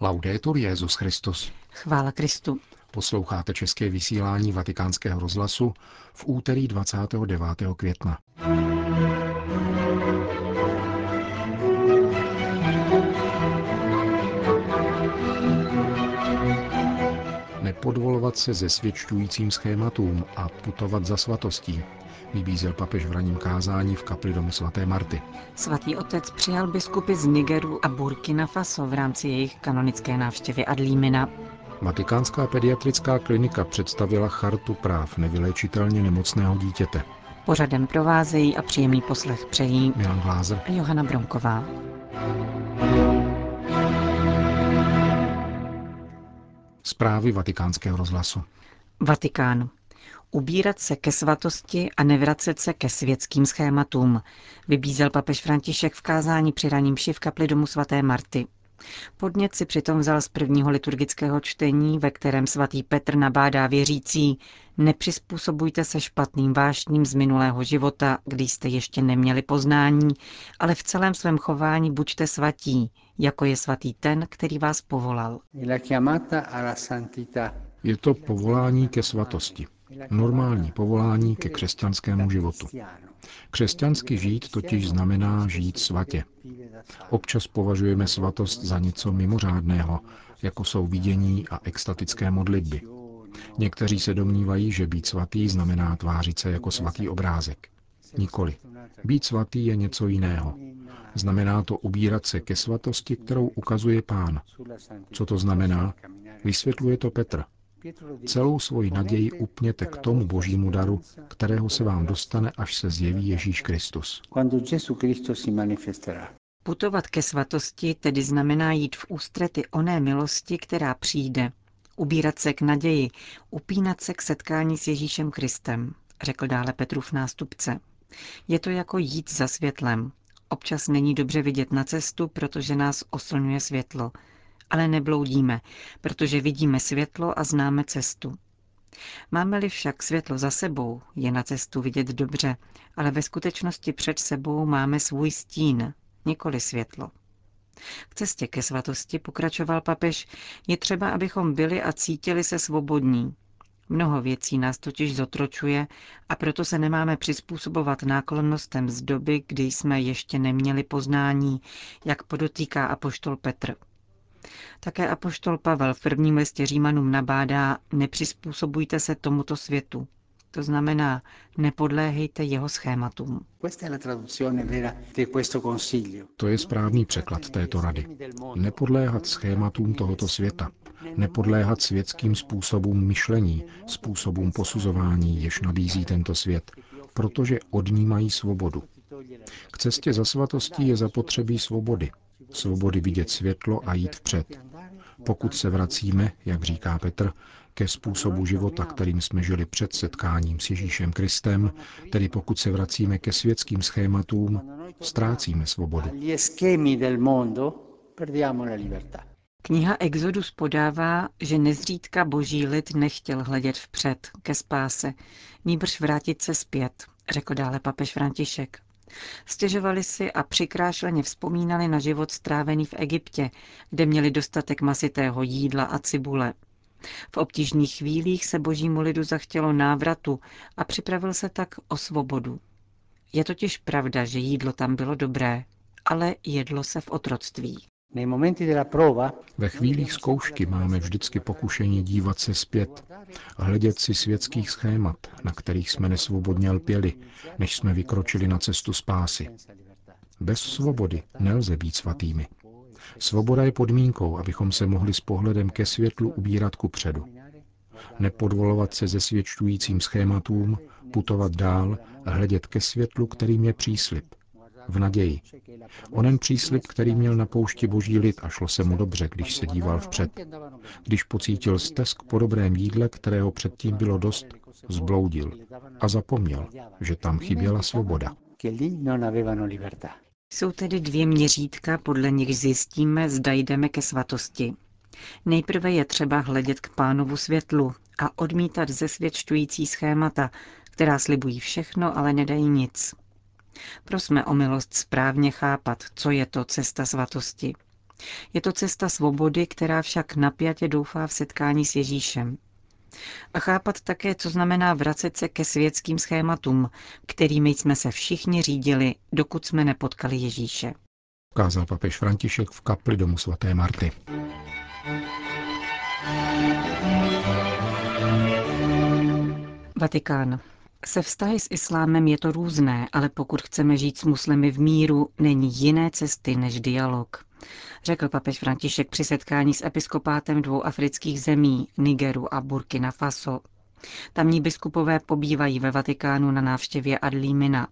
Laudetur Jezus Christus. Chvála Kristu. Posloucháte české vysílání Vatikánského rozhlasu v úterý 29. května. Nepodvolovat se zesvědčujícím schématům a putovat za svatostí, vybízel papež v raním kázání v kapli domu svaté Marty. Svatý otec přijal biskupy z Nigeru a Burkina Faso v rámci jejich kanonické návštěvy Adlímina. Vatikánská pediatrická klinika představila chartu práv nevyléčitelně nemocného dítěte. Pořadem provázejí a příjemný poslech přejí Milan Glázer a Johana Bronková. Zprávy vatikánského rozhlasu. Vatikán. Ubírat se ke svatosti a nevracet se ke světským schématům, vybízel papež František v kázání při raním v kapli domu svaté Marty. Podnět si přitom vzal z prvního liturgického čtení, ve kterém svatý Petr nabádá věřící, nepřizpůsobujte se špatným vášním z minulého života, kdy jste ještě neměli poznání, ale v celém svém chování buďte svatí, jako je svatý ten, který vás povolal. Je to povolání ke svatosti. Normální povolání ke křesťanskému životu. Křesťansky žít totiž znamená žít svatě. Občas považujeme svatost za něco mimořádného, jako jsou vidění a extatické modlitby. Někteří se domnívají, že být svatý znamená tvářit se jako svatý obrázek. Nikoli. Být svatý je něco jiného. Znamená to ubírat se ke svatosti, kterou ukazuje pán. Co to znamená? Vysvětluje to Petr. Celou svoji naději upněte k tomu božímu daru, kterého se vám dostane, až se zjeví Ježíš Kristus. Putovat ke svatosti tedy znamená jít v ústrety oné milosti, která přijde, ubírat se k naději, upínat se k setkání s Ježíšem Kristem, řekl dále Petrův nástupce. Je to jako jít za světlem. Občas není dobře vidět na cestu, protože nás oslňuje světlo, ale nebloudíme, protože vidíme světlo a známe cestu. Máme-li však světlo za sebou, je na cestu vidět dobře, ale ve skutečnosti před sebou máme svůj stín, nikoli světlo. K cestě ke svatosti, pokračoval papež, je třeba, abychom byli a cítili se svobodní. Mnoho věcí nás totiž zotročuje a proto se nemáme přizpůsobovat náklonnostem z doby, kdy jsme ještě neměli poznání, jak podotýká apoštol Petr. Také apoštol Pavel v prvním listě Římanům nabádá, nepřizpůsobujte se tomuto světu. To znamená, nepodléhejte jeho schématům. To je správný překlad této rady. Nepodléhat schématům tohoto světa. Nepodléhat světským způsobům myšlení, způsobům posuzování, jež nabízí tento svět, protože odnímají svobodu. K cestě za svatostí je zapotřebí svobody, svobody vidět světlo a jít vpřed. Pokud se vracíme, jak říká Petr, ke způsobu života, kterým jsme žili před setkáním s Ježíšem Kristem, tedy pokud se vracíme ke světským schématům, ztrácíme svobodu. Kniha Exodus podává, že nezřídka boží lid nechtěl hledět vpřed ke spáse, níbrž vrátit se zpět, řekl dále papež František. Stěžovali si a přikrášleně vzpomínali na život strávený v Egyptě, kde měli dostatek masitého jídla a cibule. V obtížných chvílích se božímu lidu zachtělo návratu a připravil se tak o svobodu. Je totiž pravda, že jídlo tam bylo dobré, ale jedlo se v otroctví. Ve chvílích zkoušky máme vždycky pokušení dívat se zpět, hledět si světských schémat, na kterých jsme nesvobodně lpěli, než jsme vykročili na cestu spásy. Bez svobody nelze být svatými. Svoboda je podmínkou, abychom se mohli s pohledem ke světlu ubírat ku předu. Nepodvolovat se zesvědčujícím schématům, putovat dál, hledět ke světlu, kterým je příslip, v naději. Onen příslip, který měl na poušti boží lid a šlo se mu dobře, když se díval vpřed. Když pocítil stesk po dobrém jídle, kterého předtím bylo dost, zbloudil a zapomněl, že tam chyběla svoboda. Jsou tedy dvě měřítka, podle nich zjistíme, zda jdeme ke svatosti. Nejprve je třeba hledět k pánovu světlu a odmítat zesvědčující schémata, která slibují všechno, ale nedají nic. Prosme o milost správně chápat, co je to cesta svatosti. Je to cesta svobody, která však napjatě doufá v setkání s Ježíšem. A chápat také, co znamená vracet se ke světským schématům, kterými jsme se všichni řídili, dokud jsme nepotkali Ježíše. Kázal papež František v kapli domu svaté Marty. Vatikán. Se vztahy s islámem je to různé, ale pokud chceme žít s muslimy v míru, není jiné cesty než dialog. Řekl papež František při setkání s episkopátem dvou afrických zemí, Nigeru a Burkina Faso. Tamní biskupové pobývají ve Vatikánu na návštěvě Adlímina.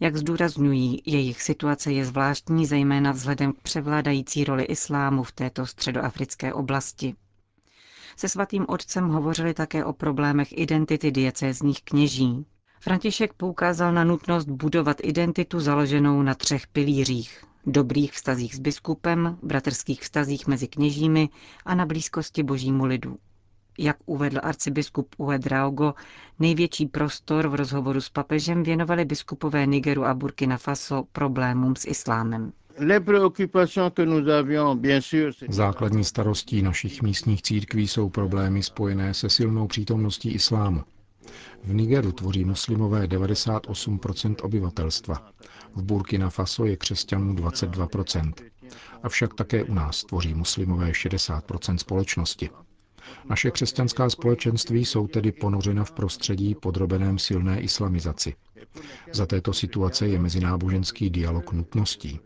Jak zdůrazňují, jejich situace je zvláštní zejména vzhledem k převládající roli islámu v této středoafrické oblasti. Se svatým otcem hovořili také o problémech identity diecézních kněží. František poukázal na nutnost budovat identitu založenou na třech pilířích. Dobrých vztazích s biskupem, bratrských vztazích mezi kněžími a na blízkosti božímu lidu. Jak uvedl arcibiskup Uedraogo, největší prostor v rozhovoru s papežem věnovali biskupové Nigeru a Burkina Faso problémům s islámem. Základní starostí našich místních církví jsou problémy spojené se silnou přítomností islámu. V Nigeru tvoří muslimové 98% obyvatelstva. V Burkina Faso je křesťanů 22%. Avšak také u nás tvoří muslimové 60% společnosti. Naše křesťanská společenství jsou tedy ponořena v prostředí podrobeném silné islamizaci. Za této situace je mezináboženský dialog nutností.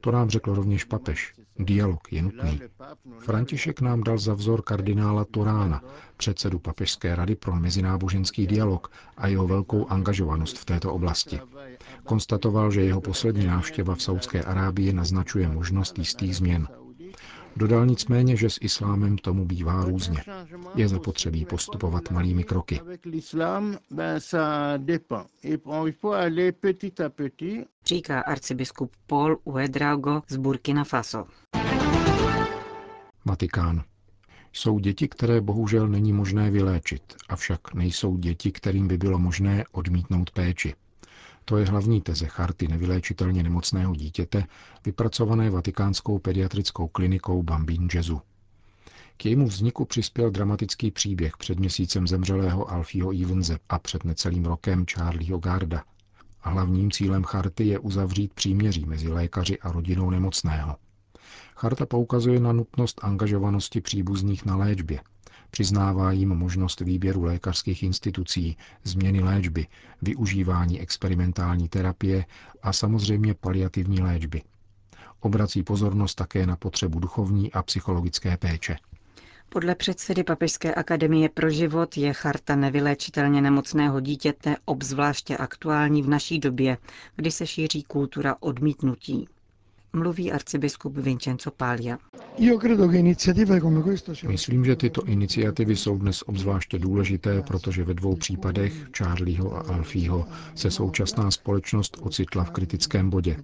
To nám řekl rovněž papež. Dialog je nutný. František nám dal za vzor kardinála Torána, předsedu Papežské rady pro mezináboženský dialog a jeho velkou angažovanost v této oblasti. Konstatoval, že jeho poslední návštěva v Saudské Arábii naznačuje možnost jistých změn. Dodal nicméně, že s islámem tomu bývá různě. Je zapotřebí postupovat malými kroky. Říká arcibiskup Paul Uedrago z Burkina Faso. Vatikán. Jsou děti, které bohužel není možné vyléčit, avšak nejsou děti, kterým by bylo možné odmítnout péči. To je hlavní teze charty nevyléčitelně nemocného dítěte, vypracované Vatikánskou pediatrickou klinikou Bambin Jezu. K jejímu vzniku přispěl dramatický příběh před měsícem zemřelého Alfího Evanse a před necelým rokem Charlieho Garda. A hlavním cílem charty je uzavřít příměří mezi lékaři a rodinou nemocného. Charta poukazuje na nutnost angažovanosti příbuzných na léčbě, Přiznává jim možnost výběru lékařských institucí, změny léčby, využívání experimentální terapie a samozřejmě paliativní léčby. Obrací pozornost také na potřebu duchovní a psychologické péče. Podle předsedy Papežské akademie pro život je charta nevyléčitelně nemocného dítěte obzvláště aktuální v naší době, kdy se šíří kultura odmítnutí mluví arcibiskup Vincenzo Paglia. Myslím, že tyto iniciativy jsou dnes obzvláště důležité, protože ve dvou případech, Charlieho a Alfího, se současná společnost ocitla v kritickém bodě.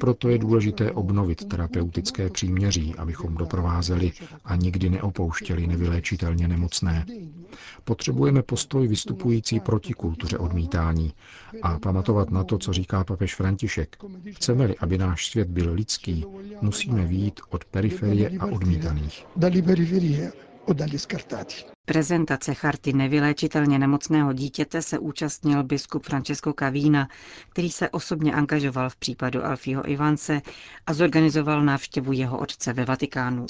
Proto je důležité obnovit terapeutické příměří, abychom doprovázeli a nikdy neopouštěli nevyléčitelně nemocné. Potřebujeme postoj vystupující proti kultuře odmítání a pamatovat na to, co říká papež František. Chceme-li, aby náš svět byl lidský, musíme výjít od periferie a odmítaných. Prezentace charty nevyléčitelně nemocného dítěte se účastnil biskup Francesco Cavína, který se osobně angažoval v případu Alfího Ivance a zorganizoval návštěvu jeho otce ve Vatikánu.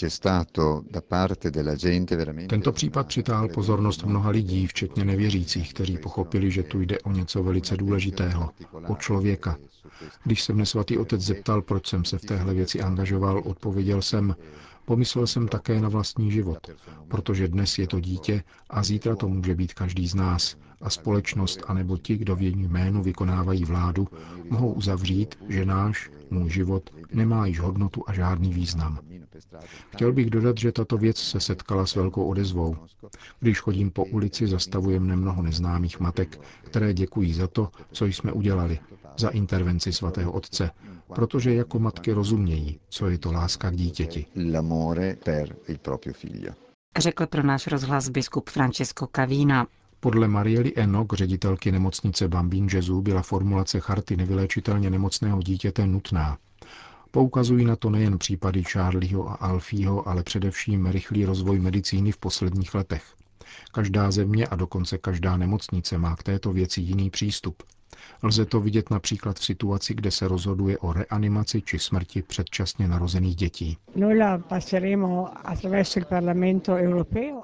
Tento případ přitáhl pozornost mnoha lidí, včetně nevěřících, kteří pochopili, že tu jde o něco velice důležitého, o člověka. Když se mne svatý otec zeptal, proč jsem se v téhle věci angažoval, odpověděl jsem, Pomyslel jsem také na vlastní život, protože dnes je to dítě a zítra to může být každý z nás a společnost anebo ti, kdo v jejím jménu vykonávají vládu, mohou uzavřít, že náš, můj život, nemá již hodnotu a žádný význam. Chtěl bych dodat, že tato věc se setkala s velkou odezvou. Když chodím po ulici, zastavuje mne mnoho neznámých matek, které děkují za to, co jsme udělali, za intervenci svatého otce, protože jako matky rozumějí, co je to láska k dítěti. Řekl pro náš rozhlas biskup Francesco Cavína. Podle Mariely Enok, ředitelky nemocnice Bambín Jezu, byla formulace charty nevyléčitelně nemocného dítěte nutná. Poukazují na to nejen případy Charlieho a Alfího, ale především rychlý rozvoj medicíny v posledních letech. Každá země a dokonce každá nemocnice má k této věci jiný přístup. Lze to vidět například v situaci, kde se rozhoduje o reanimaci či smrti předčasně narozených dětí.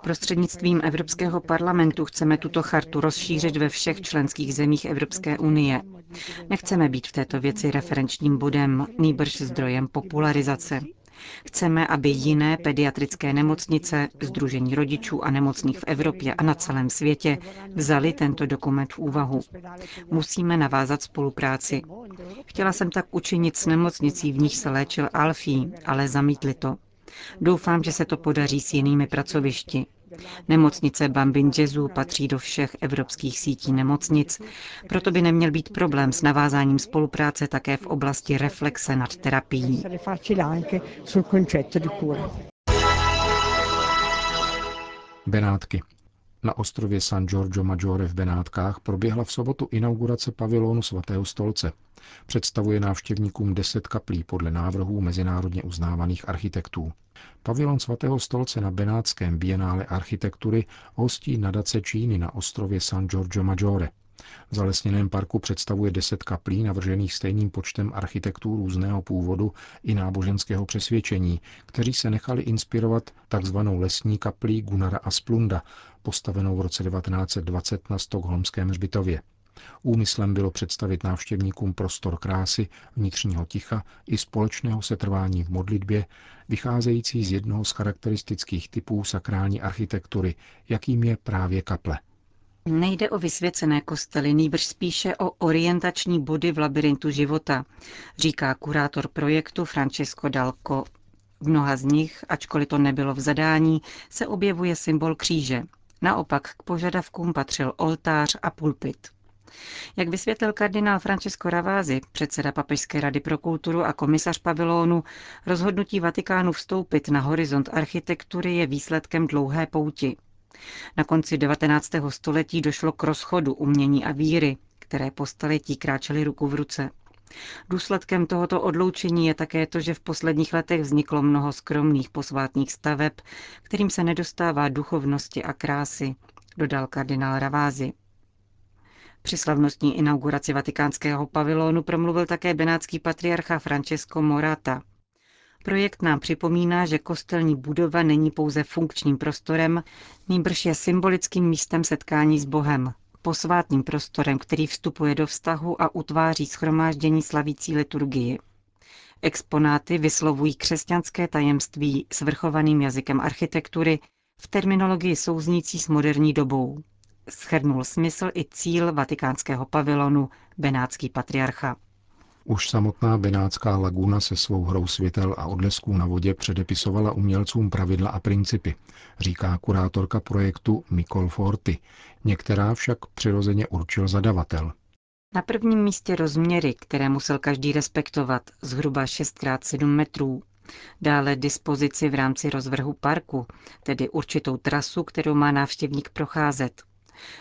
Prostřednictvím Evropského parlamentu chceme tuto chartu rozšířit ve všech členských zemích Evropské unie. Nechceme být v této věci referenčním bodem, nýbrž zdrojem popularizace. Chceme, aby jiné pediatrické nemocnice, Združení rodičů a nemocných v Evropě a na celém světě vzali tento dokument v úvahu. Musíme navázat spolupráci. Chtěla jsem tak učinit s nemocnicí, v níž se léčil Alfí, ale zamítli to. Doufám, že se to podaří s jinými pracovišti. Nemocnice Bambin Jezu patří do všech evropských sítí nemocnic, proto by neměl být problém s navázáním spolupráce také v oblasti reflexe nad terapií. Benátky. Na ostrově San Giorgio Maggiore v Benátkách proběhla v sobotu inaugurace pavilonu svatého stolce. Představuje návštěvníkům deset kaplí podle návrhů mezinárodně uznávaných architektů. Pavilon svatého stolce na Benátském bienále architektury hostí nadace Číny na ostrově San Giorgio Maggiore. V zalesněném parku představuje deset kaplí navržených stejným počtem architektů různého původu i náboženského přesvědčení, kteří se nechali inspirovat takzvanou lesní kaplí Gunara Asplunda, postavenou v roce 1920 na stokholmském hřbitově. Úmyslem bylo představit návštěvníkům prostor krásy, vnitřního ticha i společného setrvání v modlitbě, vycházející z jednoho z charakteristických typů sakrální architektury, jakým je právě kaple. Nejde o vysvěcené kostely, nýbrž spíše o orientační body v labirintu života, říká kurátor projektu Francesco Dalco. V mnoha z nich, ačkoliv to nebylo v zadání, se objevuje symbol kříže. Naopak k požadavkům patřil oltář a pulpit. Jak vysvětlil kardinál Francesco Ravázi, předseda Papežské rady pro kulturu a komisař pavilonu, rozhodnutí Vatikánu vstoupit na horizont architektury je výsledkem dlouhé pouti. Na konci 19. století došlo k rozchodu umění a víry, které po staletí kráčely ruku v ruce. Důsledkem tohoto odloučení je také to, že v posledních letech vzniklo mnoho skromných posvátných staveb, kterým se nedostává duchovnosti a krásy, dodal kardinál Ravázi. Při slavnostní inauguraci vatikánského pavilonu promluvil také benátský patriarcha Francesco Morata. Projekt nám připomíná, že kostelní budova není pouze funkčním prostorem, nýbrž je symbolickým místem setkání s Bohem, posvátným prostorem, který vstupuje do vztahu a utváří schromáždění slavící liturgii. Exponáty vyslovují křesťanské tajemství svrchovaným jazykem architektury v terminologii souznící s moderní dobou. Schrnul smysl i cíl vatikánského pavilonu benátský patriarcha. Už samotná Benátská laguna se svou hrou světel a odlesků na vodě předepisovala umělcům pravidla a principy, říká kurátorka projektu Mikol Forty. Některá však přirozeně určil zadavatel. Na prvním místě rozměry, které musel každý respektovat, zhruba 6x7 metrů. Dále dispozici v rámci rozvrhu parku, tedy určitou trasu, kterou má návštěvník procházet.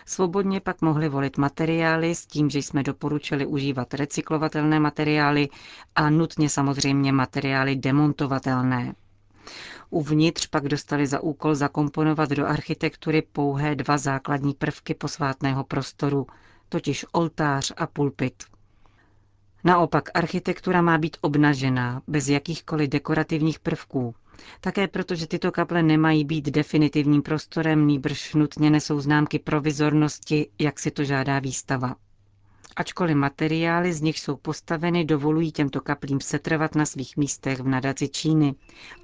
Svobodně pak mohli volit materiály s tím, že jsme doporučili užívat recyklovatelné materiály a nutně samozřejmě materiály demontovatelné. Uvnitř pak dostali za úkol zakomponovat do architektury pouhé dva základní prvky posvátného prostoru, totiž oltář a pulpit. Naopak architektura má být obnažená, bez jakýchkoliv dekorativních prvků, také proto, že tyto kaple nemají být definitivním prostorem, nýbrž nutně nesou známky provizornosti, jak si to žádá výstava. Ačkoliv materiály, z nich jsou postaveny, dovolují těmto kaplím setrvat na svých místech v nadaci Číny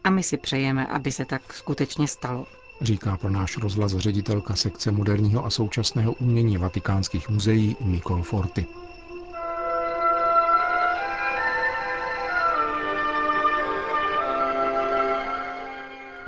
a my si přejeme, aby se tak skutečně stalo. Říká pro náš rozhlas ředitelka sekce moderního a současného umění vatikánských muzeí Nicole Forty.